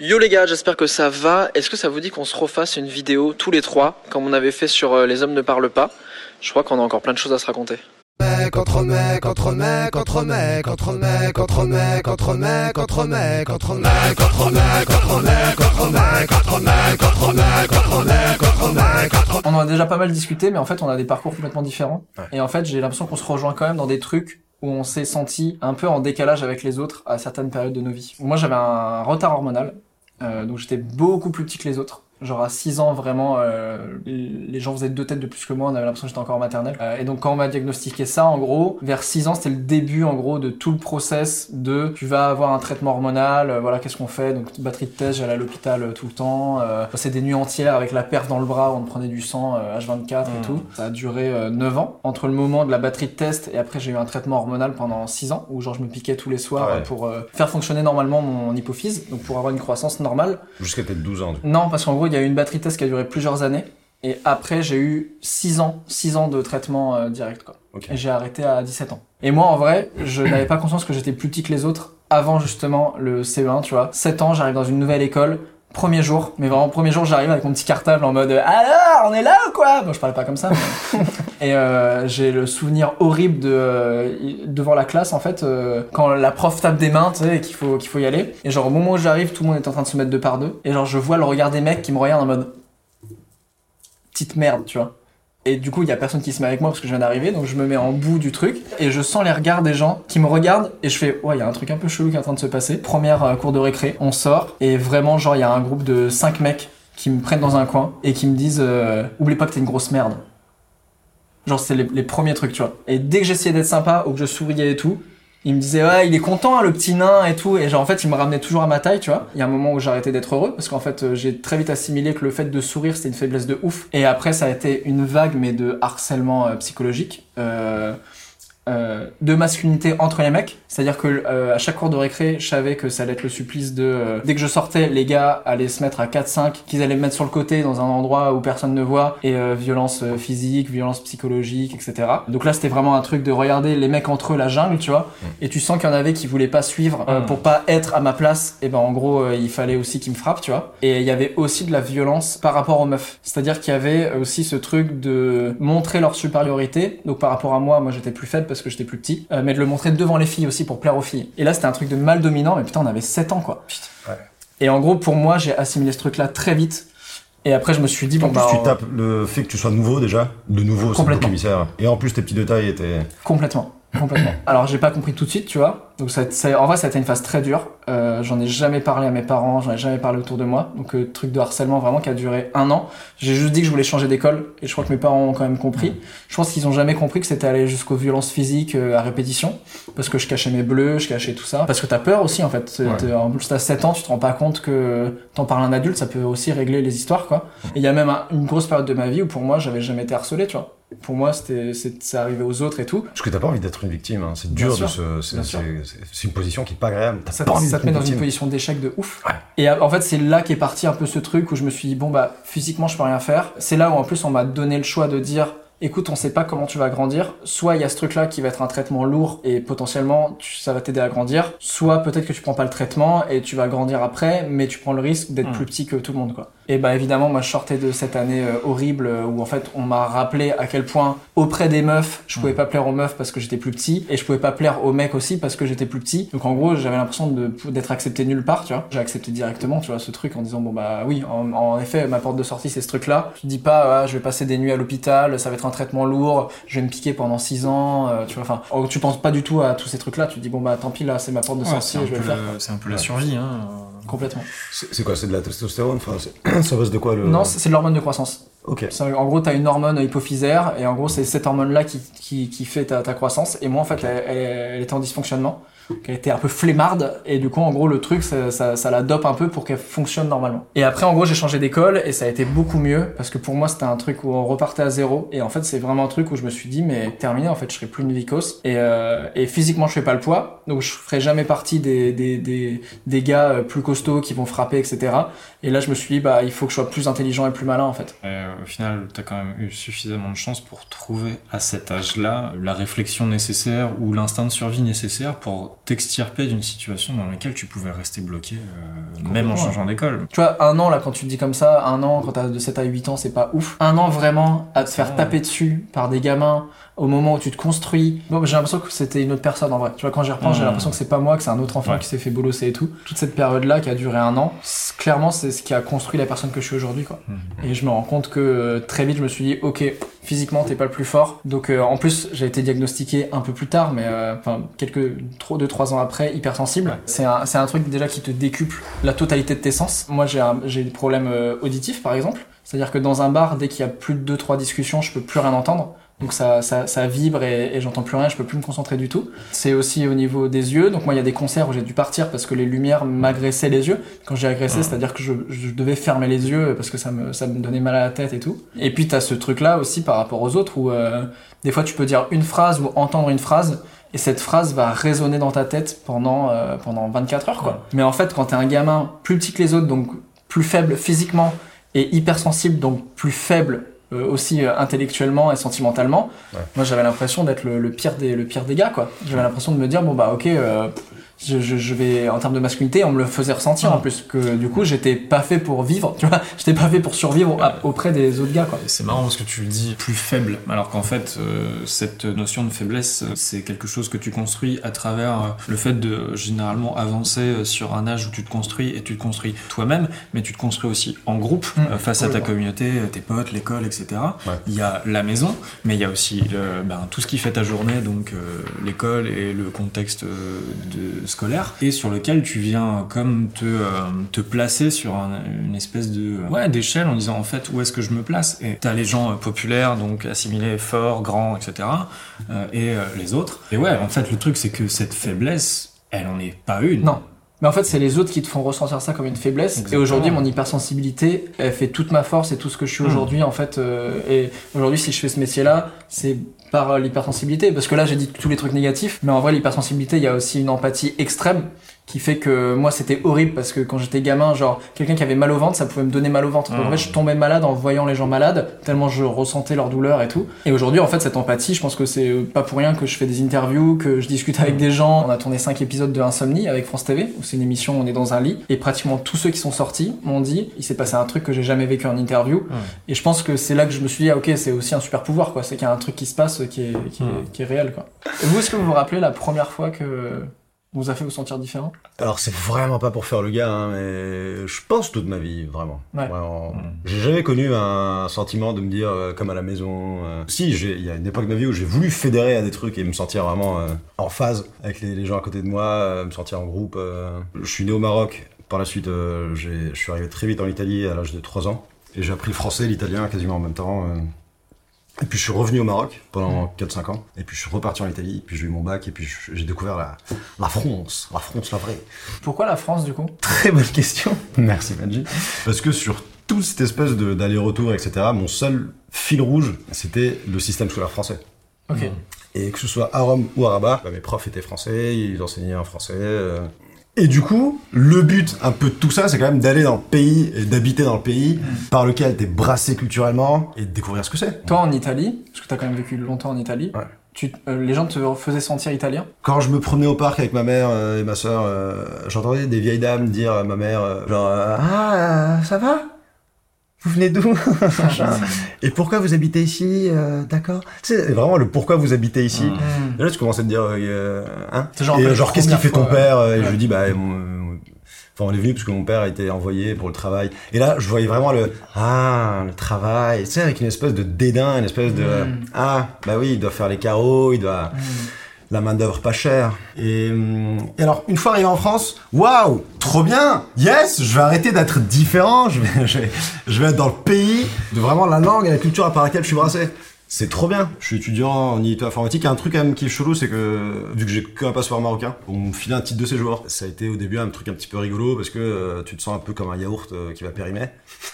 Yo les gars, j'espère que ça va. Est-ce que ça vous dit qu'on se refasse une vidéo tous les trois, comme on avait fait sur euh, Les Hommes ne parlent pas Je crois qu'on a encore plein de choses à se raconter. mec, entre mec, entre mec, entre mec, entre mec, entre mec, entre mec, entre mec, entre mec, entre mec, entre mec, entre mec, entre mec, entre mec, entre mec, entre mec, entre On en a déjà pas mal discuté, mais en fait, on a des parcours complètement différents. Et en fait, j'ai l'impression qu'on se rejoint quand même dans des trucs où on s'est senti un peu en décalage avec les autres à certaines périodes de nos vies. Moi, j'avais un retard hormonal, euh, donc j'étais beaucoup plus petit que les autres. Genre à 6 ans, vraiment, euh, les gens faisaient deux têtes de plus que moi, on avait l'impression que j'étais encore en maternelle. Euh, et donc quand on m'a diagnostiqué ça, en gros, vers 6 ans, c'était le début, en gros, de tout le process de tu vas avoir un traitement hormonal, euh, voilà, qu'est-ce qu'on fait? Donc batterie de test, j'allais à l'hôpital euh, tout le temps, euh, passer des nuits entières avec la perf dans le bras, où on prenait du sang euh, H24 et Mhm. tout. Ça a duré euh, 9 ans. Entre le moment de la batterie de test et après j'ai eu un traitement hormonal pendant 6 ans, où genre je me piquais tous les soirs ouais. euh, pour euh, faire fonctionner normalement mon hypophyse, donc pour avoir une croissance normale. Jusqu'à peut-être 12 ans. du coup. Non, parce qu'en gros, il y a eu une batterie test qui a duré plusieurs années. Et après, j'ai eu 6 ans, 6 ans de traitement euh, direct, quoi. Et j'ai arrêté à 17 ans. Et moi, en vrai, je n'avais pas conscience que j'étais plus petit que les autres avant justement le CE1, tu vois. 7 ans, j'arrive dans une nouvelle école. Premier jour, mais vraiment premier jour, j'arrive avec mon petit cartable en mode alors, on est là ou quoi? Bon, je parlais pas comme ça. mais- et euh, j'ai le souvenir horrible de euh, devant la classe en fait euh, quand la prof tape des mains, tu sais, et qu'il faut qu'il faut y aller. Et genre au moment où j'arrive, tout le monde est en train de se mettre deux par deux. Et genre je vois le regard des mecs qui me regardent en mode petite merde, tu vois. Et du coup, il y a personne qui se met avec moi parce que je viens d'arriver, donc je me mets en bout du truc et je sens les regards des gens qui me regardent et je fais ouais, il y a un truc un peu chelou qui est en train de se passer. Première euh, cour de récré, on sort et vraiment genre il y a un groupe de 5 mecs qui me prennent dans un coin et qui me disent euh, oublie pas que t'es une grosse merde. Genre c'est les, les premiers trucs, tu vois. Et dès que j'essayais d'être sympa ou que je souriais et tout, il me disait ouais il est content hein, le petit nain et tout. Et genre en fait il me ramenait toujours à ma taille tu vois. Il y a un moment où arrêté d'être heureux parce qu'en fait euh, j'ai très vite assimilé que le fait de sourire c'était une faiblesse de ouf. Et après ça a été une vague mais de harcèlement euh, psychologique. Euh, euh, de masculinité entre les mecs. C'est à dire que euh, à chaque cours de récré je savais que ça allait être le supplice de euh, dès que je sortais les gars allaient se mettre à 4-5 qu'ils allaient me mettre sur le côté dans un endroit où personne ne voit et violence physique violence psychologique etc donc là c'était vraiment un truc de regarder les mecs entre eux la jungle tu vois. Et tu sens qu'il y en avait qui voulaient pas suivre pour pas être à ma place. Et ben en gros il fallait aussi qu'ils me frappent tu vois. Et il y avait aussi de la violence par rapport aux meufs. C'est-à-dire qu'il y avait aussi ce truc de montrer leur supériorité. Donc par rapport à moi moi j'étais plus faible parce que j'étais plus petit euh, mais de le montrer devant les filles aussi pour plaire aux filles et là c'était un truc de mal dominant mais putain on avait 7 ans quoi Ouais. et en gros pour moi j'ai assimilé ce truc là très vite et après je me suis dit bon En plus, bah tu on- tapes le fait que tu sois nouveau déjà, de nouveau, c'est commissaire. Et en plus, tes petits de taille étaient. Complètement. Complètement. Alors j'ai pas compris tout de suite, tu vois. Donc ça, ça- en vrai, ça a été une phase très dure. Euh, j'en ai jamais parlé à mes parents, j'en ai jamais parlé autour de moi. Donc euh, truc de harcèlement vraiment qui a duré un an. J'ai juste dit que je voulais changer d'école et je crois que mes parents ont quand même compris. Je pense qu'ils ont jamais compris que c'était aller jusqu'aux violences physiques euh, à répétition parce que je cachais mes bleus, je cachais tout ça. Parce que t'as peur aussi en fait. Ouais. En plus t'as 7 ans, tu te rends pas compte que t'en parles à un adulte, ça peut aussi régler les histoires quoi. Et il y a même un- une grosse période de ma vie où pour moi j'avais jamais été harcelé, tu vois. Pour moi c'était c'est c'est arrivé aux autres et tout. Parce que t'as pas envie d'être une victime. hein. C'est dur sûr. de se. c'est- une position qui est pas agréable. Ça, pas envie ça te met dans une position d'échec de ouf. Ouais. Et euh, en fait, c'est là qu'est parti un peu ce truc où je me suis dit, bon, bah, physiquement, je peux rien faire. C'est là où, en plus, on m'a donné le choix de dire, écoute, on sait pas comment tu vas grandir. Soit il y a ce truc-là qui va être un traitement lourd et potentiellement, tu- ça va t'aider à grandir. Soit peut-être que tu prends pas le traitement et tu vas grandir après, mais tu prends le risque d'être Mm. plus petit que tout le monde, quoi. Et bah, évidemment, moi, je sortais de cette année euh, horrible euh, où, en fait, on m'a rappelé à quel point, auprès des meufs, je pouvais pas plaire aux meufs parce que j'étais plus petit et je pouvais pas plaire aux mecs aussi parce que j'étais plus petit. Donc, en gros, j'avais l'impression d'être accepté nulle part, tu vois. J'ai accepté directement, tu vois, ce truc en disant, bon, bah, oui, en, en effet, ma porte de sortie, c'est ce truc-là. Tu dis pas, ah, je vais passer des nuits à l'hôpital, ça va être un traitement lourd, je vais me piquer pendant 6 ans, euh, tu vois. Enfin, oh, tu penses pas du tout à tous ces trucs-là. Tu te dis, bon, bah, tant pis, là, c'est ma porte de Ouais, sortie c'est et un, je vais peu le faire. c'est un peu la survie. Hein. Complètement. C'est quoi C'est de la testostérone enfin, Ça base de quoi le. Non, c'est c'est de l'hormone de croissance. Ok. En gros, tu as une hormone hypophysaire et en gros, c'est cette hormone-là qui, qui, qui fait ta, ta croissance. Et moi, en fait, elle, elle, elle était en dysfonctionnement. qu'elle était un peu flemmarde et du coup en gros le truc ça, ça, ça la dope un peu pour qu'elle fonctionne normalement. Et après en gros j'ai changé d'école et ça a été beaucoup mieux parce que pour moi c'était un truc où on repartait à zéro et en fait c'est vraiment un truc où je me suis dit mais terminé en fait je serai plus une vicose et, euh, et physiquement je fais pas le poids donc je ferai jamais partie des, des, des, des gars euh, plus costauds qui vont frapper etc. Et là je me suis dit bah il faut que je sois plus intelligent et plus malin en fait. Euh, au final, tu as quand même eu suffisamment de chance pour trouver à cet âge-là la réflexion nécessaire ou l'instinct de survie nécessaire pour t'extirper d'une situation dans laquelle tu pouvais rester bloqué, euh, même en changeant d'école. Tu vois, un an là, quand tu te dis comme ça, un an quand t'as de 7 à 8 ans, c'est pas ouf. Un an vraiment à te faire taper dessus par des gamins au moment où tu te construis. Bon, j'ai l'impression que c'était une autre personne en vrai. Tu vois, quand j'y repense, j'ai Mm. l'impression que c'est pas moi, que c'est un autre enfant Ouais. qui s'est fait bolosser et tout. Toute cette période-là qui a duré un an, clairement, c'est ce qui a construit la personne que je suis aujourd'hui, quoi. Mhm. Et je me rends compte que euh, très vite, je me suis dit, ok, physiquement, t'es pas le plus fort. Donc, euh, en plus, j'ai été diagnostiqué un peu plus tard, mais euh, enfin, quelques, trop, deux, trois ans après, hypersensible. C'est un, c'est un truc déjà qui te décuple la totalité de tes sens. Moi, j'ai j'ai des problèmes euh, auditifs, par exemple. C'est-à-dire que dans un bar, dès qu'il y a plus de deux, trois discussions, je peux plus rien entendre. Donc ça, ça, ça vibre et, et j'entends plus rien, je peux plus me concentrer du tout. C'est aussi au niveau des yeux. Donc moi, il y a des concerts où j'ai dû partir parce que les lumières m'agressaient les yeux. Quand j'ai agressé, Ah. c'est-à-dire que je, je devais fermer les yeux parce que ça me, ça me donnait mal à la tête et tout. Et puis t'as ce truc-là aussi par rapport aux autres où euh, des fois tu peux dire une phrase ou entendre une phrase et cette phrase va résonner dans ta tête pendant, euh, pendant 24 heures quoi. Mais en fait, quand t'es un gamin plus petit que les autres, donc plus faible physiquement et hypersensible, donc plus faible euh, aussi euh, intellectuellement et sentimentalement, Ouais. moi j'avais l'impression d'être le, le pire des le pire des gars quoi. J'avais l'impression de me dire bon bah ok euh, je, je, je vais en termes de masculinité on me le faisait ressentir en plus que du coup j'étais pas fait pour vivre tu vois j'étais pas fait pour survivre auprès des autres gars quoi. C'est marrant parce que tu le dis plus faible, alors qu'en fait, euh, cette notion de faiblesse, euh, c'est quelque chose que tu construis à travers euh, le fait de généralement avancer sur un âge où tu te construis et tu te construis toi-même, mais tu te construis aussi en groupe Mm. euh, face à ta communauté, tes potes, l'école, etc. Ouais. Il y a la maison, mais il y a aussi ben, tout ce qui fait ta journée, donc euh, l'école et le contexte de, scolaire, et sur lequel tu viens comme te, euh, te placer sur un- une espèce de ouais, d'échelle en disant en fait où est-ce que je me place? Et t'as les gens euh, populaires, donc assimilés, forts, grands, etc. euh, et euh, les autres. Et ouais, en fait, le truc c'est que cette faiblesse, elle en est pas une. Non. Mais en fait, c'est les autres qui te font ressentir ça comme une faiblesse. Et aujourd'hui, mon hypersensibilité, elle fait toute ma force et tout ce que je suis Mm. aujourd'hui, en fait. euh, et aujourd'hui, si je fais ce métier-là, c'est par euh, l'hypersensibilité. Parce que là, j'ai dit tous les trucs négatifs. Mais en vrai, l'hypersensibilité, il y a aussi une empathie extrême qui fait que moi, c'était horrible parce que quand j'étais gamin, genre, quelqu'un qui avait mal au ventre, ça pouvait me donner mal au ventre. En vrai, je tombais malade en voyant les gens malades, tellement je ressentais leur douleur et tout. Et aujourd'hui, en fait, cette empathie, je pense que c'est euh, pas pour rien que je fais des interviews, que je discute avec des gens. On a tourné cinq épisodes de Insomnie avec France TV, où c'est une émission où on est dans un lit. Et pratiquement tous ceux qui sont sortis m'ont dit, il s'est passé un truc que j'ai jamais vécu en interview. Et je pense que c'est là que je me suis dit, ah ok, c'est aussi un super pouvoir, quoi. C'est qu'il y a un truc qui se passe qui est, qui est, Mm. qui est réel, quoi. Et vous, est-ce que vous vous rappelez la première fois que vous a fait vous sentir différent Alors c'est vraiment pas pour faire le gars, hein, mais je pense toute ma vie, vraiment. Ouais. Vraiment. Mm. J'ai jamais connu un sentiment de me dire euh, comme à la maison. euh. Si, j'ai- il y a une époque de ma vie où j'ai voulu fédérer à des trucs et me sentir vraiment euh, en phase avec les, les gens à côté de moi, euh, me sentir en groupe. euh. Je suis né au Maroc. Par la suite, euh, j'ai- je suis arrivé très vite en Italie à l'âge de 3 ans. Et j'ai appris le français et l'italien quasiment en même temps. Et puis je suis revenu au Maroc pendant 4-5 ans. Et puis je suis reparti en Italie. Puis j'ai eu mon bac. Et puis j'ai découvert la, la France. La France, la vraie. Pourquoi la France, du coup? Très bonne question. Merci Manji. Parce que sur toute cette espèce d'aller-retour, etc., mon seul fil rouge, c'était le système scolaire français. Ok. Et que ce soit à Rome ou à Rabat, bah, mes profs étaient français, ils enseignaient en français. euh. Et du coup, le but un peu de tout ça, c'est quand même d'aller dans le pays, et d'habiter dans le pays par lequel t'es brassé culturellement et de découvrir ce que c'est. Toi, en Italie, parce que t'as quand même vécu longtemps en Italie, Ouais. tu, euh, les gens te faisaient sentir italien? Quand je me promenais au parc avec ma mère euh, et ma soeur, j'entendais des vieilles dames dire à ma mère, euh, genre, euh, ah, euh, ça va? Vous venez d'où Et pourquoi vous habitez ici Euh, D'accord. C'est vraiment le pourquoi vous habitez ici. Mm. Et là, tu commences à te dire, euh, hein C'est genre Et euh, genre, qu'est-ce qu'il fait ton père Euh, Et je lui dis, bah, mon- mon- enfin, on est venu parce que mon père a été envoyé pour le travail. Et là, je voyais vraiment le, ah, le travail. Tu sais, avec une espèce de dédain, une espèce de, Mm. ah, bah oui, il doit faire les carreaux, il doit. La main d'œuvre pas chère. Et, hum, et alors, une fois arrivé en France, waouh, trop bien, yes, je vais arrêter d'être différent, je vais, je, vais, je vais être dans le pays de vraiment la langue et la culture par laquelle je suis brassé. C'est trop bien. Je suis étudiant en IT informatique. Un truc quand même qui est chelou, c'est que vu que j'ai qu'un passeport marocain, on me filait un titre de séjour. Ça a été au début un truc un petit peu rigolo parce que euh, tu te sens un peu comme un yaourt euh, qui va périmer.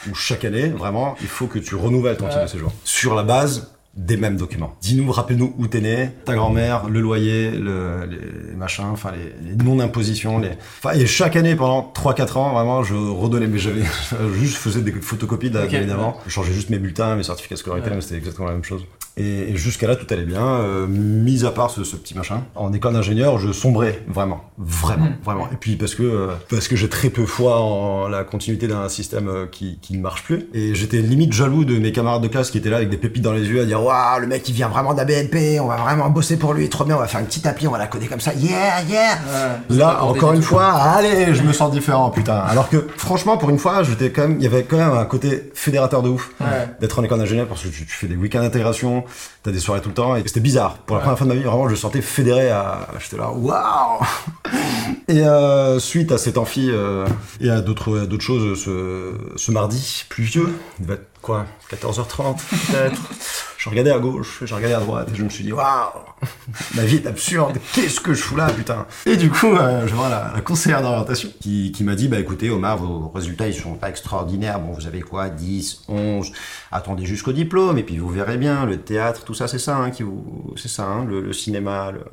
Où chaque année, vraiment, il faut que tu renouvelles ton titre de séjour sur la base des mêmes documents. Dis-nous, rappelle-nous où t'es né, ta grand-mère, le loyer, le, les machins, enfin les, les non-impositions, les. Enfin, et chaque année pendant 3-4 ans, vraiment, je redonnais, mais j'avais juste faisais des photocopies de la Ok, l'année d'avant. Je changeais juste mes bulletins, mes certificats de scolarité, Ouais. mais c'était exactement la même chose. Et, et jusqu'à là, tout allait bien, euh, mis à part ce, ce petit machin. En école d'ingénieur, je sombrais vraiment, vraiment, Mm. vraiment. Et puis parce que euh, parce que j'ai très peu foi en la continuité d'un système euh, qui, qui ne marche plus. Et j'étais limite jaloux de mes camarades de classe qui étaient là avec des pépites dans les yeux à dire waouh, le mec il vient vraiment de la BNP, on va vraiment bosser pour lui, trop bien, on va faire une petite appli, on va la coder comme ça, yeah, yeah. Ouais. Là, encore une fois, allez, je me sens différent, putain. Alors que, franchement, pour une fois, j'étais quand même, il y avait quand même un côté fédérateur de ouf. Ouais. D'être en école d'ingénieur parce que tu, tu fais des week-ends d'intégration, t'as des soirées tout le temps, et c'était bizarre. Pour la première fois de ma vie, vraiment, je sentais fédéré à, j'étais là, waouh! Et euh, suite à cet amphi euh, et à d'autres choses, ce, ce mardi pluvieux, il va quoi 14h30 peut-être. Je regardais à gauche, je regardais à droite et je me suis dit waouh, ma vie est absurde. Qu'est-ce que je fous là, putain Et du coup, euh, je vois la, la conseillère d'orientation qui, qui m'a dit bah écoutez Omar, vos résultats ils sont pas extraordinaires. Bon, vous avez quoi? 10, 11. Attendez jusqu'au diplôme et puis vous verrez bien le théâtre, tout ça, c'est ça hein, qui vous, c'est ça, hein, le, le cinéma, le,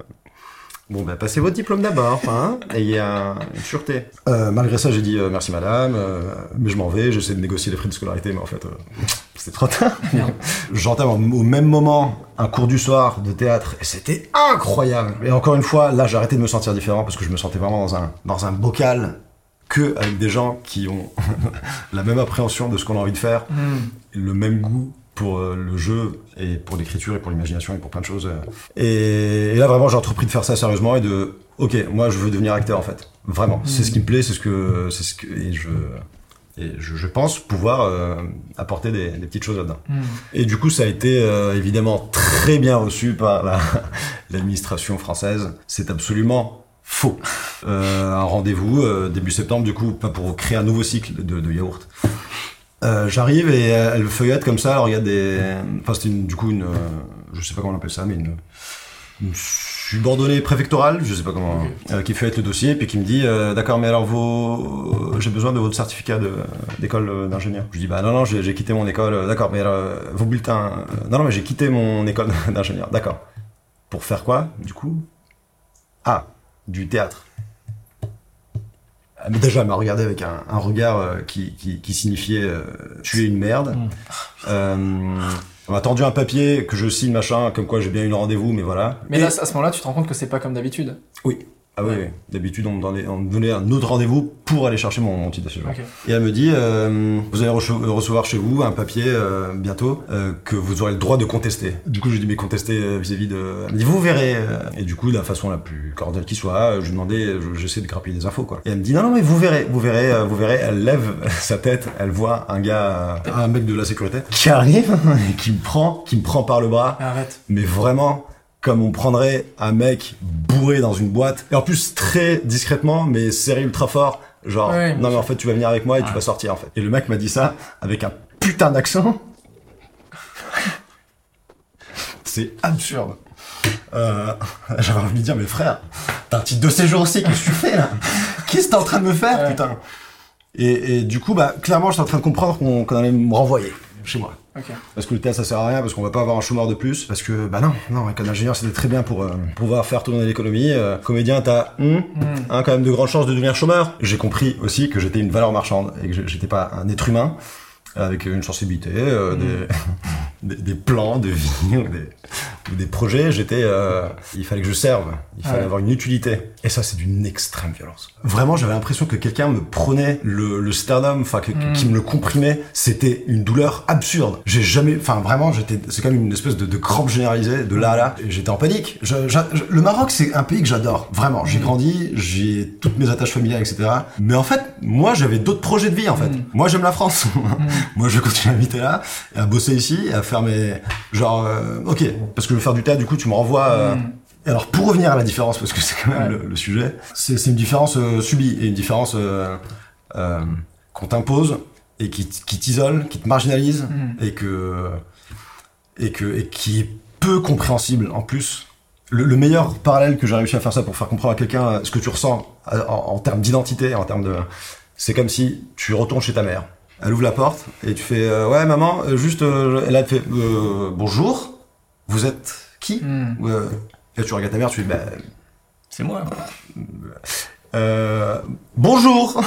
Bon, bah, passez votre diplôme d'abord, hein, ayez un, une sûreté. Euh, malgré ça, j'ai dit euh, merci madame, euh, mais je m'en vais, j'essaie de négocier les frais de scolarité, mais en fait, euh, c'était trop tard. J'entame au au même moment un cours du soir de théâtre, et c'était incroyable. Et encore une fois, là, j'ai arrêté de me sentir différent, parce que je me sentais vraiment dans un, dans un bocal que avec des gens qui ont la même appréhension de ce qu'on a envie de faire, Hmm. le même goût pour euh, le jeu et pour l'écriture et pour l'imagination et pour plein de choses. euh. Et, là vraiment j'ai entrepris de faire ça sérieusement et de ok moi je veux devenir acteur en fait vraiment c'est ce qui me plaît c'est ce que c'est ce que et je et je, je pense pouvoir euh, apporter des, des petites choses là-dedans. Hmm. Et du coup, ça a été euh, évidemment très bien reçu par la- l'administration française. C'est absolument faux. Euh, un rendez-vous début septembre, du coup, pas pour créer un nouveau cycle de, de yaourt. Euh, J'arrive et elle feuillette comme ça, elle regarde des... Enfin, c'était une- du coup une... euh, je sais pas comment on appelle ça, mais une... une subordonnée préfectorale, je sais pas comment, euh, qui feuillette le dossier, puis qui me dit, euh, d'accord, mais alors vos... j'ai besoin de votre certificat d'école d'ingénieur. Je dis, bah non, non, j'ai quitté mon école, d'accord, mais alors, vos bulletins... non, non, mais j'ai quitté mon école d'ingénieur, d'accord. Pour faire quoi, du coup? Ah, du théâtre. Elle m'a déjà elle m'a regardé avec un, un regard euh, qui, qui, qui signifiait euh, tu es une merde. Mm. Euh, on m'a tendu un papier que je signe machin comme quoi j'ai bien eu le rendez-vous mais voilà. Mais Et- là, à ce moment-là, tu te rends compte que c'est pas comme d'habitude. Ah oui, oui. d'habitude on me, donnait, on me donnait un autre rendez-vous pour aller chercher mon, mon titre de séjour. Et elle me dit, euh, vous allez recevoir chez vous un papier euh, bientôt euh, que vous aurez le droit de contester. Du coup, je lui dis, mais contester euh, vis-à-vis de... Elle me dit, vous verrez. euh. Et du coup, de la façon la plus cordiale qui soit, je lui demandais, je- j'essaie de grappiller des infos, quoi. Et elle me dit, non, non, mais vous verrez, vous verrez, euh, vous verrez. Elle lève sa tête, elle voit un gars, un mec de la sécurité, qui arrive qui me prend, qui me prend par le bras Arrête. mais vraiment comme on prendrait un mec bourré dans une boîte. Et en plus très discrètement mais serré ultra fort genre Ouais, non mais en fait tu vas venir avec moi et tu vas sortir en fait. Et le mec m'a dit ça avec un putain d'accent. C'est absurde. Euh, j'avais envie de dire mais frère t'as un titre de séjour aussi qu'est-ce que tu fais là? Qu'est-ce que t'es en train de me faire putain? Et, et du coup bah clairement j'étais en train de comprendre qu'on qu'on allait me renvoyer chez moi Ok. parce que le théâtre ça sert à rien, parce qu'on va pas avoir un chômeur de plus, parce que bah non, non, école d'ingénieur c'était très bien pour euh, pouvoir faire tourner l'économie. Euh, comédien, t'as Hmm. hein, quand même de grandes chances de devenir chômeur. J'ai compris aussi que j'étais une valeur marchande et que j'étais pas un être humain avec une sensibilité, euh, des, des, des plans de vie ou des, ou des projets. J'étais, euh, il fallait que je serve, il fallait Ouais. avoir une utilité. Et ça c'est d'une extrême violence. Vraiment, j'avais l'impression que quelqu'un me prenait le, le sternum, enfin Mm. qui me le comprimait. C'était une douleur absurde. J'ai jamais, enfin vraiment, j'étais, c'est comme une espèce de, de crampe généralisée de là à là. J'étais en panique. Je- j'a- je- le Maroc, c'est un pays que j'adore. Vraiment, j'ai grandi, j'ai toutes mes attaches familiales, etc. Mais en fait, moi, j'avais d'autres projets de vie, en fait. Mm. Moi, j'aime la France. moi, je continue à habiter là, à bosser ici, à faire mes, genre, euh, ok, parce que je veux faire du théâtre, du coup, tu me renvoies. euh, Hmm. Alors, pour revenir à la différence, parce que c'est quand même Ouais. le, le sujet, c'est une différence euh, subie et une différence qu'on t'impose et qui, t'isole, qui te marginalise Mhm. et que et que et qui est peu compréhensible en plus. Le, le meilleur parallèle que j'ai réussi à faire ça pour faire comprendre à quelqu'un ce que tu ressens en, en termes d'identité, en termes de, c'est comme si tu retournes chez ta mère. Elle ouvre la porte et tu fais euh, ouais maman, euh, juste euh, elle a fait bonjour. Vous êtes qui Hmm. Et tu regardes ta mère, tu dis bah, C'est moi. bonjour.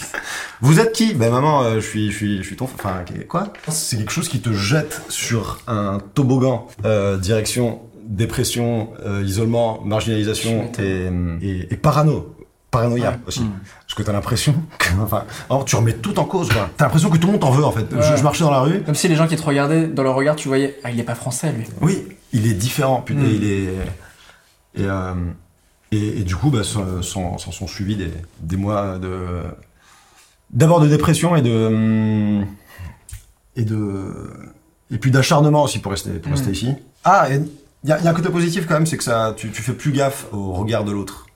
Vous êtes qui Ben maman, je suis, je suis, je suis ton. Enfin, quoi C'est quelque chose qui te jette sur un toboggan direction dépression, isolement, marginalisation et, et, et parano. Paranoïa Ouais. aussi. Mm. Parce que t'as l'impression que, enfin, alors, tu remets tout en cause, quoi. T'as l'impression que tout le monde t'en veut, en fait. Je, Ouais. je marchais dans la rue, Comme si les gens qui te regardaient, dans leur regard, tu voyais, ah, il est pas français, lui. Oui, il est différent, putain, Mm. il est. Et, euh, et, et du coup, bah, s'en sont suivis des, des mois de. D'abord de dépression et de. Et de. Et puis d'acharnement aussi pour rester, pour Mm. rester ici. Ah, et il y, a- il y a un côté positif quand même, c'est que ça, tu, tu fais plus gaffe au regard de l'autre.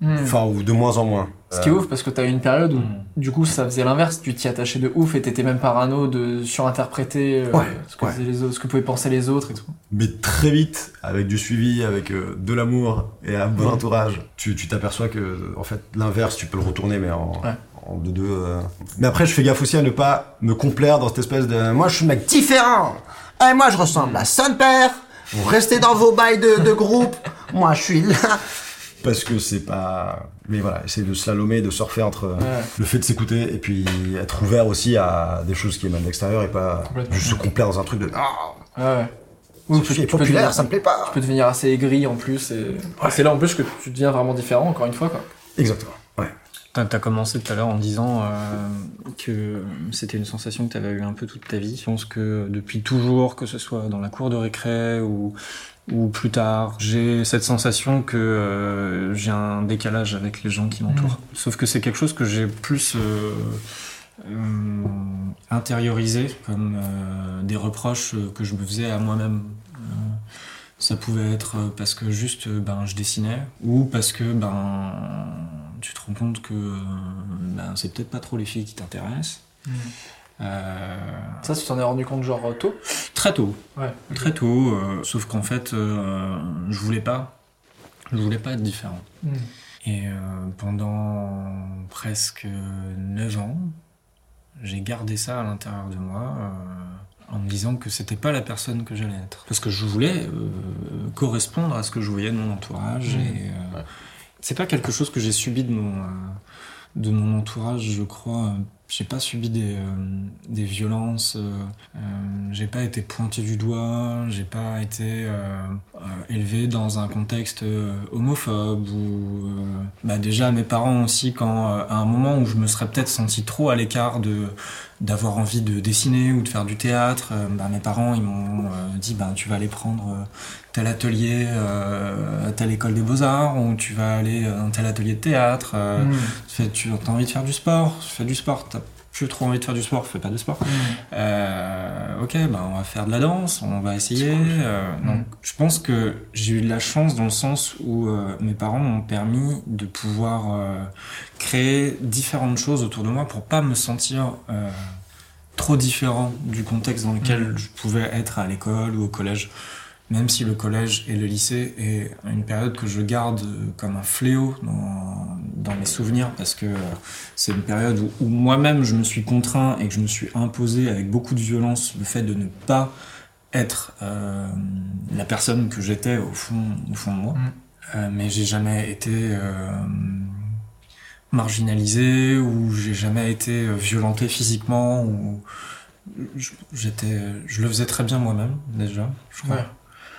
Hmm. Enfin, ou de moins en moins. Ce qui est Euh, ouf parce que t'as eu une période où, Mm. du coup, ça faisait l'inverse. Tu t'y attachais de ouf et t'étais même parano de surinterpréter euh, Ouais, ce, que ouais. les autres, ce que pouvaient penser les autres et tout. Mais très vite, avec du suivi, avec euh, de l'amour et un bon Ouais. entourage, tu tu t'aperçois que, en fait, l'inverse, tu peux le retourner, mais en, Ouais. en deux deux. euh. Mais après, je fais gaffe aussi à ne pas me complaire dans cette espèce de. Moi, je suis un mec différent. Et moi, je ressemble à son père. Vous restez dans vos bails de, de groupe. moi, je suis là. Parce que c'est pas. Mais voilà, essayer de slalomer, de surfer entre euh, Ouais. le fait de s'écouter et puis être ouvert aussi à des choses qui émanent de l'extérieur et pas juste se complaire dans un truc de. Ah, Ouais, ouais. Oui, tu peux populaire, devenir- ça me plaît pas. Tu peux devenir assez aigri en plus. Et... et c'est là en plus que tu deviens vraiment différent, encore une fois. Quoi. Exactement. Ouais. T'as as commencé tout à l'heure en disant euh, que c'était une sensation que tu avais eu un peu toute ta vie. Je pense que depuis toujours, que ce soit dans la cour de récré ou, ou plus tard, j'ai cette sensation que euh, j'ai un décalage avec les gens qui m'entourent. Sauf que c'est quelque chose que j'ai plus euh, euh, intériorisé comme euh, des reproches euh, que je me faisais à moi-même. Euh, ça pouvait être parce que juste ben je dessinais ou parce que ben tu te rends compte que ben, c'est peut-être pas trop les filles qui t'intéressent. Euh, Ça, tu t'en es rendu compte genre tôt? Très tôt, Ouais. très tôt. euh, sauf qu'en fait, euh, je voulais pas, je voulais pas être différent. Hmm. Et euh, pendant presque 9 ans, j'ai gardé ça à l'intérieur de moi euh, en me disant que c'était pas la personne que j'allais être. Parce que je voulais euh, correspondre à ce que je voyais de mon entourage. Mmh. Et euh, c'est pas quelque chose que j'ai subi de mon, euh, de mon entourage, je crois. J'ai pas subi des, euh, des violences, euh, euh, j'ai pas été pointé du doigt, j'ai pas été euh, euh, élevé dans un contexte homophobe ou euh, bah déjà mes parents aussi quand euh, à un moment où je me serais peut-être senti trop à l'écart de d'avoir envie de dessiner ou de faire du théâtre, bah, mes parents ils m'ont dit bah tu vas aller prendre tel atelier euh, à telle école des beaux-arts ou tu vas aller un tel atelier de théâtre. Fais- tu as envie de faire du sport, fais du sport. Plus trop envie de faire du sport, fais pas de sport. Euh, ok, ben on va faire de la danse, on va essayer. Euh, donc, je pense que j'ai eu de la chance dans le sens où euh, mes parents m'ont permis de pouvoir créer différentes choses autour de moi pour pas me sentir trop différent du contexte dans lequel je pouvais être à l'école ou au collège. Même si le collège et le lycée est une période que je garde comme un fléau dans, dans mes souvenirs parce que euh, c'est une période où, où moi-même je me suis contraint et que je me suis imposé avec beaucoup de violence le fait de ne pas être euh, la personne que j'étais au fond, au fond de moi. Mm. Euh, mais j'ai jamais été euh, marginalisé ou j'ai jamais été violenté physiquement ou je- j'étais je le faisais très bien moi-même déjà je crois. Ouais.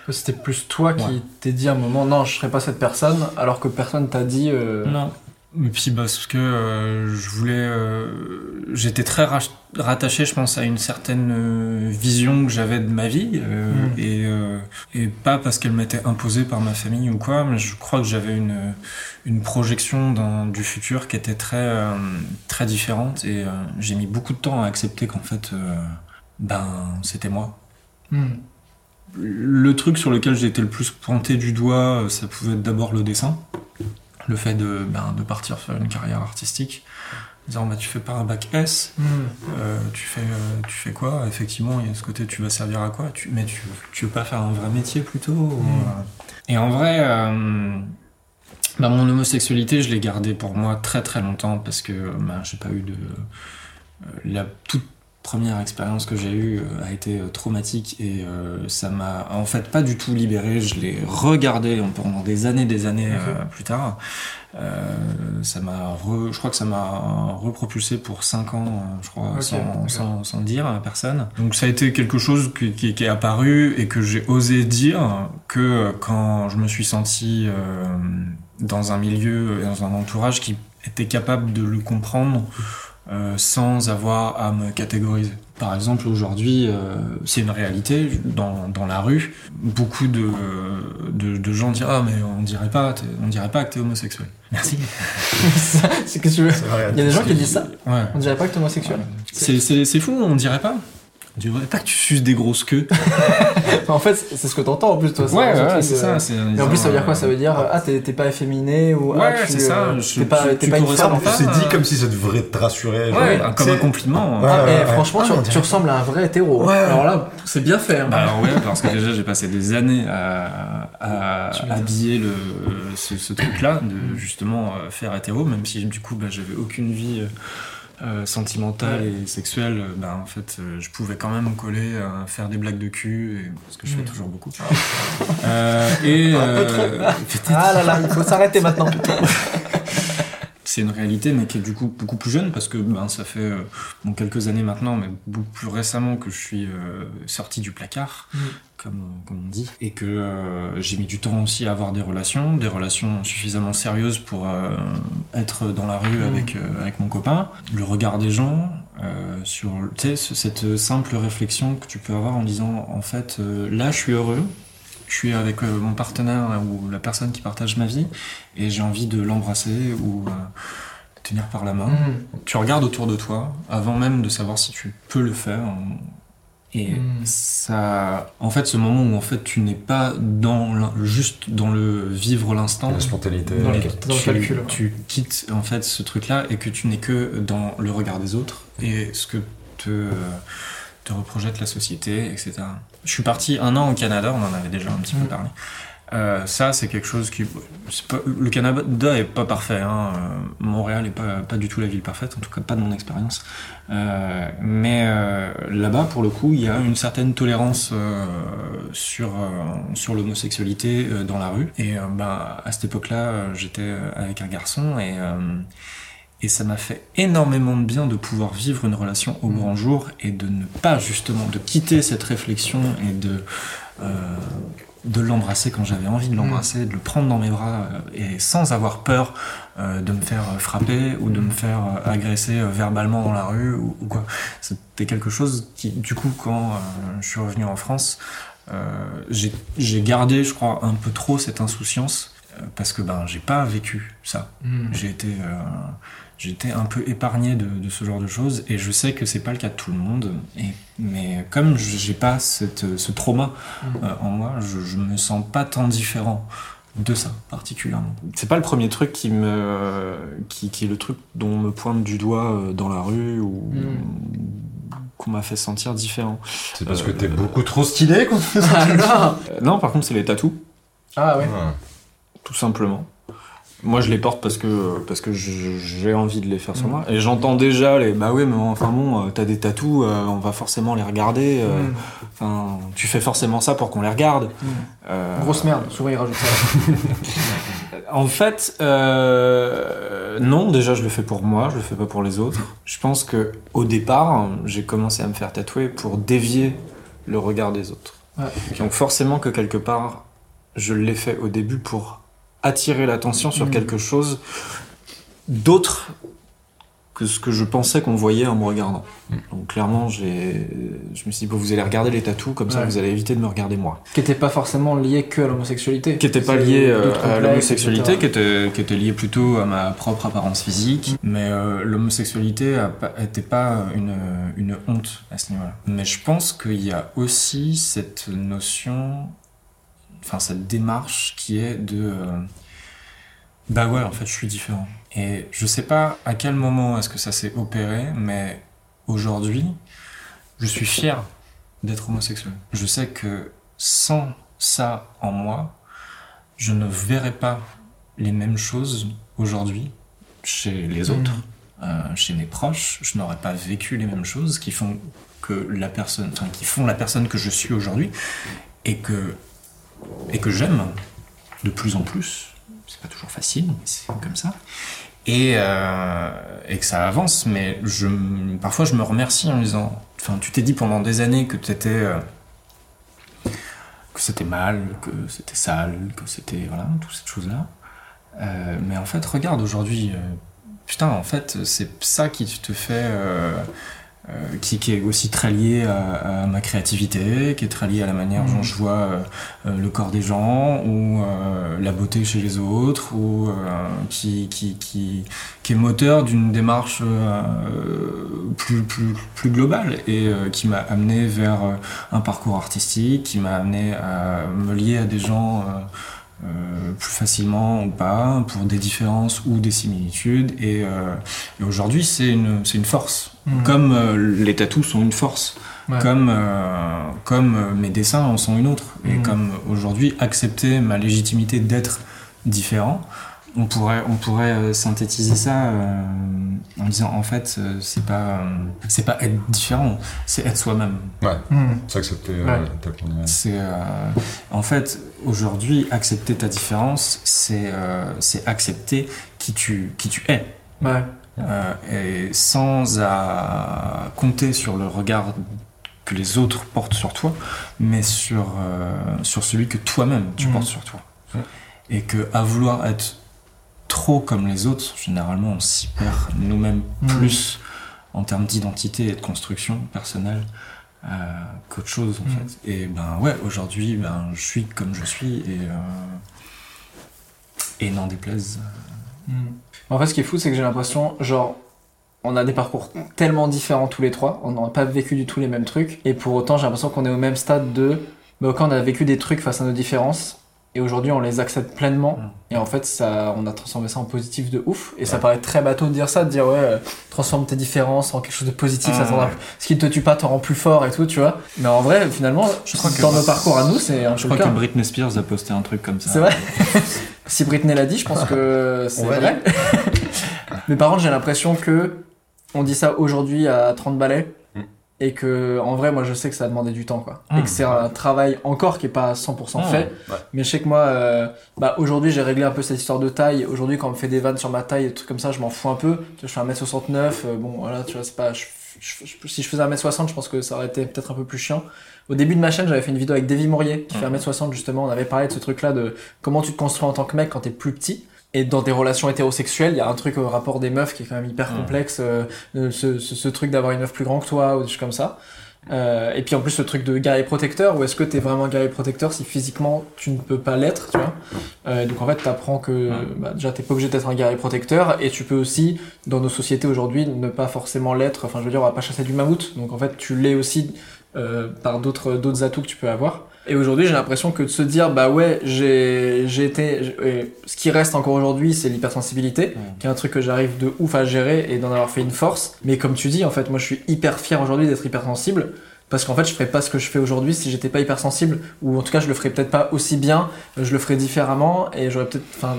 C'était plus toi qui Ouais. t'es dit à un moment, non, je serais pas cette personne, alors que personne t'a dit. Non. Et puis parce que euh, je voulais, euh, j'étais très rattaché, je pense, à une certaine euh, vision que j'avais de ma vie euh, Mm. et euh, et pas parce qu'elle m'était imposée par ma famille ou quoi, mais je crois que j'avais une une projection dans, du futur qui était très euh, très différente et euh, j'ai mis beaucoup de temps à accepter qu'en fait, ben c'était moi. hmm. le truc sur lequel j'ai été le plus pointé du doigt, ça pouvait être d'abord le dessin. Le fait de, ben, de partir faire une carrière artistique. Disant, bah, tu fais pas un bac S, euh, tu, fais, euh, tu fais quoi? Effectivement, il y a ce côté, tu vas servir à quoi? Tu, Mais tu, tu veux pas faire un vrai métier plutôt ou, euh, Et en vrai, euh, bah, mon homosexualité, je l'ai gardée pour moi très très longtemps parce que bah, j'ai pas eu de. la toute première expérience que j'ai eue euh, a été euh, traumatique et euh, ça m'a en fait pas du tout libéré. Je l'ai regardé pendant des années, des années euh, plus tard. Euh, ça m'a, je crois que ça m'a repropulsé pour 5 ans, je crois, sans, sans, sans dire à personne. Donc ça a été quelque chose qui, qui- qui est apparu et que j'ai osé dire que quand je me suis senti euh, dans un milieu, et dans un entourage qui était capable de le comprendre euh, sans avoir à me catégoriser. Par exemple, aujourd'hui, euh, c'est une réalité dans, dans la rue. Beaucoup de, de, de gens disent ah mais on dirait pas, on dirait pas que t'es homosexuel. Merci. c'est que tu veux. Vrai. Il y a des gens qui disent ça. Ouais. On dirait pas que t'es homosexuel. C'est, c'est, c'est fou, on dirait pas. On dirait pas que tu suces des grosses queues. En fait, c'est ce que t'entends en plus, toi. Ouais, c'est ça. Et en plus, ça veut dire quoi? Ça veut dire ah t'es t'es pas efféminé ou ah, Ouais, tu, c'est ça, euh, je- t'es pas tu- pas une femme. C'est dit euh, comme si ça devrait te rassurer. Ouais, comme C'est- un compliment. Ouais. Ah, ouais. franchement, Ah, tu, dirait- ressembles à un vrai hétéro. Ouais. Alors là, c'est bien fait. hein. Bah alors ouais, parce que déjà j'ai passé des années à, habiller le, ce, ce truc-là, de justement euh, faire hétéro, même si du coup bah, j'avais aucune vie euh, euh, sentimentale et sexuelle, euh, bah, en fait euh, je pouvais quand même me coller, à faire des blagues de cul, et, parce que je fais Mm. toujours beaucoup. Euh, et euh, Ah là là, il faut s'arrêter maintenant. c'est une réalité, mais qui est du coup beaucoup plus jeune parce que ben, ça fait euh, bon, quelques années maintenant, mais beaucoup plus récemment que je suis euh, sorti du placard, Mm. comme, comme on dit, et que euh, j'ai mis du temps aussi à avoir des relations, des relations suffisamment sérieuses pour être dans la rue Mm. avec, avec mon copain. Le regard des gens, euh, sur cette simple réflexion que tu peux avoir en disant en fait, euh, là je suis heureux. Je suis avec euh, mon partenaire là, ou la personne qui partage ma vie et j'ai envie de l'embrasser ou euh, de tenir par la main. Mm. Tu regardes autour de toi avant même de savoir si tu peux le faire. Et Mm. ça, en fait, ce moment où en fait tu n'es pas dans juste dans le vivre l'instant, La spontanéité. Dans les- dans le tu, calcul, ouais. tu quittes en fait ce truc-là et que tu n'es que dans le regard des autres et ce que te, euh, te reprojette la société, etc. Je suis parti un an au Canada, on en avait déjà un petit peu Mm. parlé. Euh, ça, c'est quelque chose qui. Pas, le Canada est pas parfait. Hein. euh, Montréal est pas, pas du tout la ville parfaite, en tout cas pas de mon expérience. Euh, mais euh, là-bas, pour le coup, il y a une certaine tolérance sur, sur l'homosexualité dans la rue. Et bah, à cette époque-là, j'étais avec un garçon et, et ça m'a fait énormément de bien de pouvoir vivre une relation au grand jour et de ne pas justement de quitter cette réflexion et de euh, de l'embrasser quand j'avais envie de l'embrasser, de le prendre dans mes bras euh, et sans avoir peur euh, de me faire frapper ou de me faire agresser verbalement dans la rue ou, ou quoi. C'était quelque chose qui, du coup, quand euh, je suis revenu en France, j'ai gardé, je crois, un peu trop cette insouciance parce que ben j'ai pas vécu ça. Mm. J'ai été, euh, été un peu épargné de, de ce genre de choses et je sais que c'est pas le cas de tout le monde. Et, mais comme je- j'ai pas cette, ce trauma Mm. euh, en moi, je, je me sens pas tant différent de ça particulièrement. C'est pas le premier truc qui me, qui, qui est le truc dont on me pointe du doigt euh, dans la rue ou qu'on m'a fait sentir différent. C'est parce que t'es beaucoup trop stylé qu'on te fait ça. Alors Euh, non, par contre, c'est les tatous. Ah ouais. Ouais. tout simplement. Moi, je les porte parce que parce que j'ai envie de les faire sur moi. Et j'entends déjà les bah oui, mais enfin bon, euh, t'as des tatous, euh, on va forcément les regarder. euh, Mm. Enfin, tu fais forcément ça pour qu'on les regarde. Mm. Euh, Grosse merde, souvent ils rajoutent ça. En fait, non. Déjà, je le fais pour moi, je le fais pas pour les autres. Je pense que au départ, j'ai commencé à me faire tatouer pour dévier le regard des autres. Ouais. Donc forcément que quelque part, je l'ai fait au début pour attirer l'attention sur Mm. quelque chose d'autre que ce que je pensais qu'on voyait en me regardant. Donc clairement, j'ai, je me suis dit, bon, vous allez regarder les tatous, comme ça vous allez éviter de me regarder moi. Qui était pas forcément lié que à l'homosexualité. Qui était pas lié euh, à l'homosexualité, qui était, qui était lié plutôt à ma propre apparence physique. Mais euh, l'homosexualité a pas- était pas une, une honte à ce niveau-là. Mais je pense qu'il y a aussi cette notion, enfin cette démarche qui est de, euh, bah ouais, en fait, je suis différent. Et je sais pas à quel moment est-ce que ça s'est opéré, mais aujourd'hui, je suis fier d'être homosexuel. Je sais que sans ça en moi, je ne verrais pas les mêmes choses aujourd'hui chez les autres, euh, chez mes proches. Je n'aurais pas vécu les mêmes choses qui font que la personne, enfin, qui font la personne que je suis aujourd'hui et que et que j'aime de plus en plus. C'est pas toujours facile, mais c'est comme ça. Et, euh, que ça avance, mais je, parfois je me remercie en me disant, enfin, tu t'es dit pendant des années que t'étais, euh, que c'était mal, que c'était sale, que c'était, voilà, toutes ces choses-là. Euh, mais en fait, regarde aujourd'hui, putain, en fait, c'est ça qui te fait, euh, qui, qui est aussi très lié à, à ma créativité, qui est très lié à la manière dont je vois euh, euh, le corps des gens, ou euh, la beauté chez les autres, ou euh, qui, qui, qui, qui est moteur d'une démarche euh, plus, plus, plus globale et euh, qui m'a amené vers un parcours artistique, qui m'a amené à me lier à des gens euh, plus facilement ou pas, pour des différences ou des similitudes. Et, euh, et aujourd'hui, c'est une, c'est une force. Mhm. Comme euh, les tatous sont une force. Ouais. Comme, euh, comme mes dessins en sont une autre. Et Mhm. comme aujourd'hui, accepter ma légitimité d'être différent, on pourrait, on pourrait euh, synthétiser ça euh, en disant en fait, euh, c'est pas, euh, c'est pas être différent, c'est être soi-même. Ouais, Hmm. c'est accepté euh, Ouais. C'est euh, en fait aujourd'hui accepter ta différence, c'est euh, c'est accepter qui tu qui tu es Ouais. Euh, et sans à compter sur le regard que les autres portent sur toi, mais sur sur, euh, sur celui que toi-même tu Mhm. portes sur toi. Ouais. Et que à vouloir être trop comme les autres, généralement on s'y perd nous-mêmes Mhm. plus en termes d'identité et de construction personnelle euh, qu'autre chose en Mhm. fait. Et ben ouais, aujourd'hui ben, je suis comme je suis et, euh, et n'en déplaise. Hmm. En fait, ce qui est fou, c'est que j'ai l'impression, genre, on a des parcours tellement différents tous les trois, on n'a pas vécu du tout les mêmes trucs, et pour autant, j'ai l'impression qu'on est au même stade de, bah, ok, on a vécu des trucs face à nos différences, et aujourd'hui, on les accepte pleinement, Mm. et en fait, ça, on a transformé ça en positif de ouf, et ça paraît très bateau de dire ça, de dire, ouais, euh, transforme tes différences en quelque chose de positif, ça Ah, ouais. ce qui ne te tue pas te rend plus fort et tout, tu vois. Mais en vrai, finalement, Je crois que- dans nos parcours à nous, c'est un Je crois que. Britney Spears a posté un truc comme ça. C'est vrai Si Britney l'a dit, je pense que c'est vrai. Mais par contre, j'ai l'impression que on dit ça aujourd'hui à 30 balais. Et que en vrai, moi, je sais que ça a demandé du temps, quoi. Et Mm. que c'est un travail encore qui est pas à 100% Mm. fait. Ouais. Mais je sais que moi, euh, bah, aujourd'hui, j'ai réglé un peu cette histoire de taille. Aujourd'hui, quand on me fait des vannes sur ma taille et des trucs comme ça, je m'en fous un peu. Tu vois, je fais 1m69. euh, bon, voilà, tu vois, c'est pas. je- je- je- si je faisais 1m60, je pense que ça aurait été peut-être un peu plus chiant. Au début de ma chaîne, j'avais fait une vidéo avec Davy Mourier, qui fait Mhm. 1m60 justement. On avait parlé de ce truc-là de comment tu te construis en tant que mec quand t'es plus petit. Et dans des relations hétérosexuelles, il y a un truc au rapport des meufs qui est quand même hyper Mhm. complexe. euh, ce, ce, ce truc d'avoir une meuf plus grand que toi ou des choses comme ça. Euh, et puis en plus ce truc de guerrier protecteur, ou est-ce que t'es vraiment guerrier protecteur si physiquement tu ne peux pas l'être, tu vois? Euh, Donc en fait t'apprends que bah, déjà t'es pas obligé d'être un guerrier protecteur, et tu peux aussi dans nos sociétés aujourd'hui ne pas forcément l'être. Enfin je veux dire on va pas chasser du mammouth, donc en fait tu l'es aussi euh, par d'autres d'autres atouts que tu peux avoir. Et aujourd'hui j'ai l'impression que de se dire bah ouais j'ai été, ce qui reste encore aujourd'hui c'est l'hypersensibilité, qui est un truc que j'arrive de ouf à gérer et d'en avoir fait une force. Mais comme tu dis, en fait, moi je suis hyper fier aujourd'hui d'être hypersensible. Parce qu'en fait, je ferais pas ce que je fais aujourd'hui si j'étais pas hypersensible, ou en tout cas, je le ferais peut-être pas aussi bien, euh, je le ferais différemment, et j'aurais peut-être, enfin,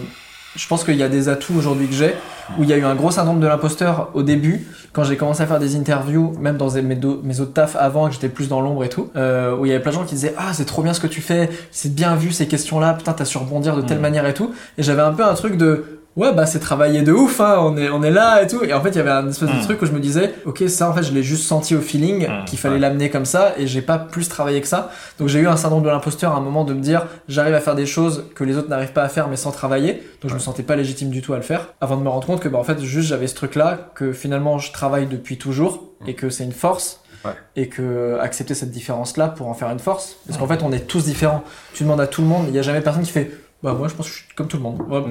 je pense qu'il y a des atouts aujourd'hui que j'ai, où il y a eu un gros syndrome de l'imposteur au début, quand j'ai commencé à faire des interviews, même dans mes, do- mes autres tafs avant, que j'étais plus dans l'ombre et tout, euh, où il y avait plein de gens qui disaient Ah, c'est trop bien ce que tu fais, c'est bien vu ces questions-là, putain, t'as su rebondir de telle Mhm. manière et tout. Et j'avais un peu un truc de ouais bah c'est travailler de ouf hein, on est on est là et tout. Et en fait il y avait un espèce de Mm. truc où je me disais ok ça en fait je l'ai juste senti au feeling Mm, qu'il fallait ouais. l'amener comme ça et j'ai pas plus travaillé que ça. Donc j'ai eu un syndrome de l'imposteur à un moment de me dire j'arrive à faire des choses que les autres n'arrivent pas à faire mais sans travailler. Donc je me sentais pas légitime du tout à le faire avant de me rendre compte que bah en fait juste j'avais ce truc là que finalement je travaille depuis toujours et que c'est une force Ouais. et que accepter cette différence là pour en faire une force parce qu'en fait on est tous différents. Tu demandes à tout le monde il y a jamais personne qui fait bah moi je pense que je suis comme tout le monde. Ouais,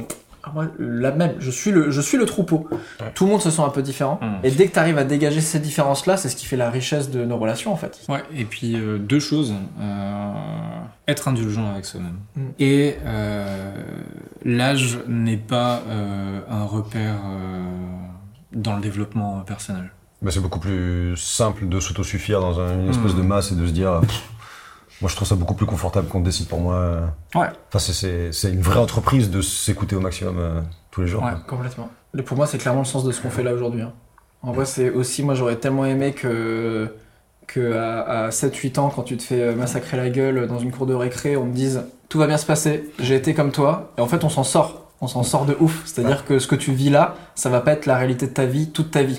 ah, moi, la même, je suis le, je suis le troupeau. Ouais. Tout le monde se sent un peu différent. Mm. Et dès que tu arrives à dégager ces différences-là, c'est ce qui fait la richesse de nos relations en fait. Ouais, et puis euh, deux choses. Euh, être indulgent avec soi-même. Mm. Et euh, l'âge n'est pas euh, un repère euh, dans le développement personnel. Bah, c'est beaucoup plus simple de s'autosuffire dans un- une espèce Hmm. de masse et de se dire. Moi, je trouve ça beaucoup plus confortable qu'on décide pour moi. Ouais. Enfin, c'est- une vraie entreprise de s'écouter au maximum euh, tous les jours. Ouais. quoi. Complètement. Et pour moi, c'est clairement le sens de ce qu'on fait là aujourd'hui. hein. En vrai, c'est aussi, moi j'aurais tellement aimé que, que à, à 7-8 ans, quand tu te fais massacrer la gueule dans une cour de récré, on me dise tout va bien se passer, j'ai été comme toi. Et en fait, on s'en sort. On s'en sort de ouf. C'est-à-dire que ce que tu vis là, ça va pas être la réalité de ta vie toute ta vie.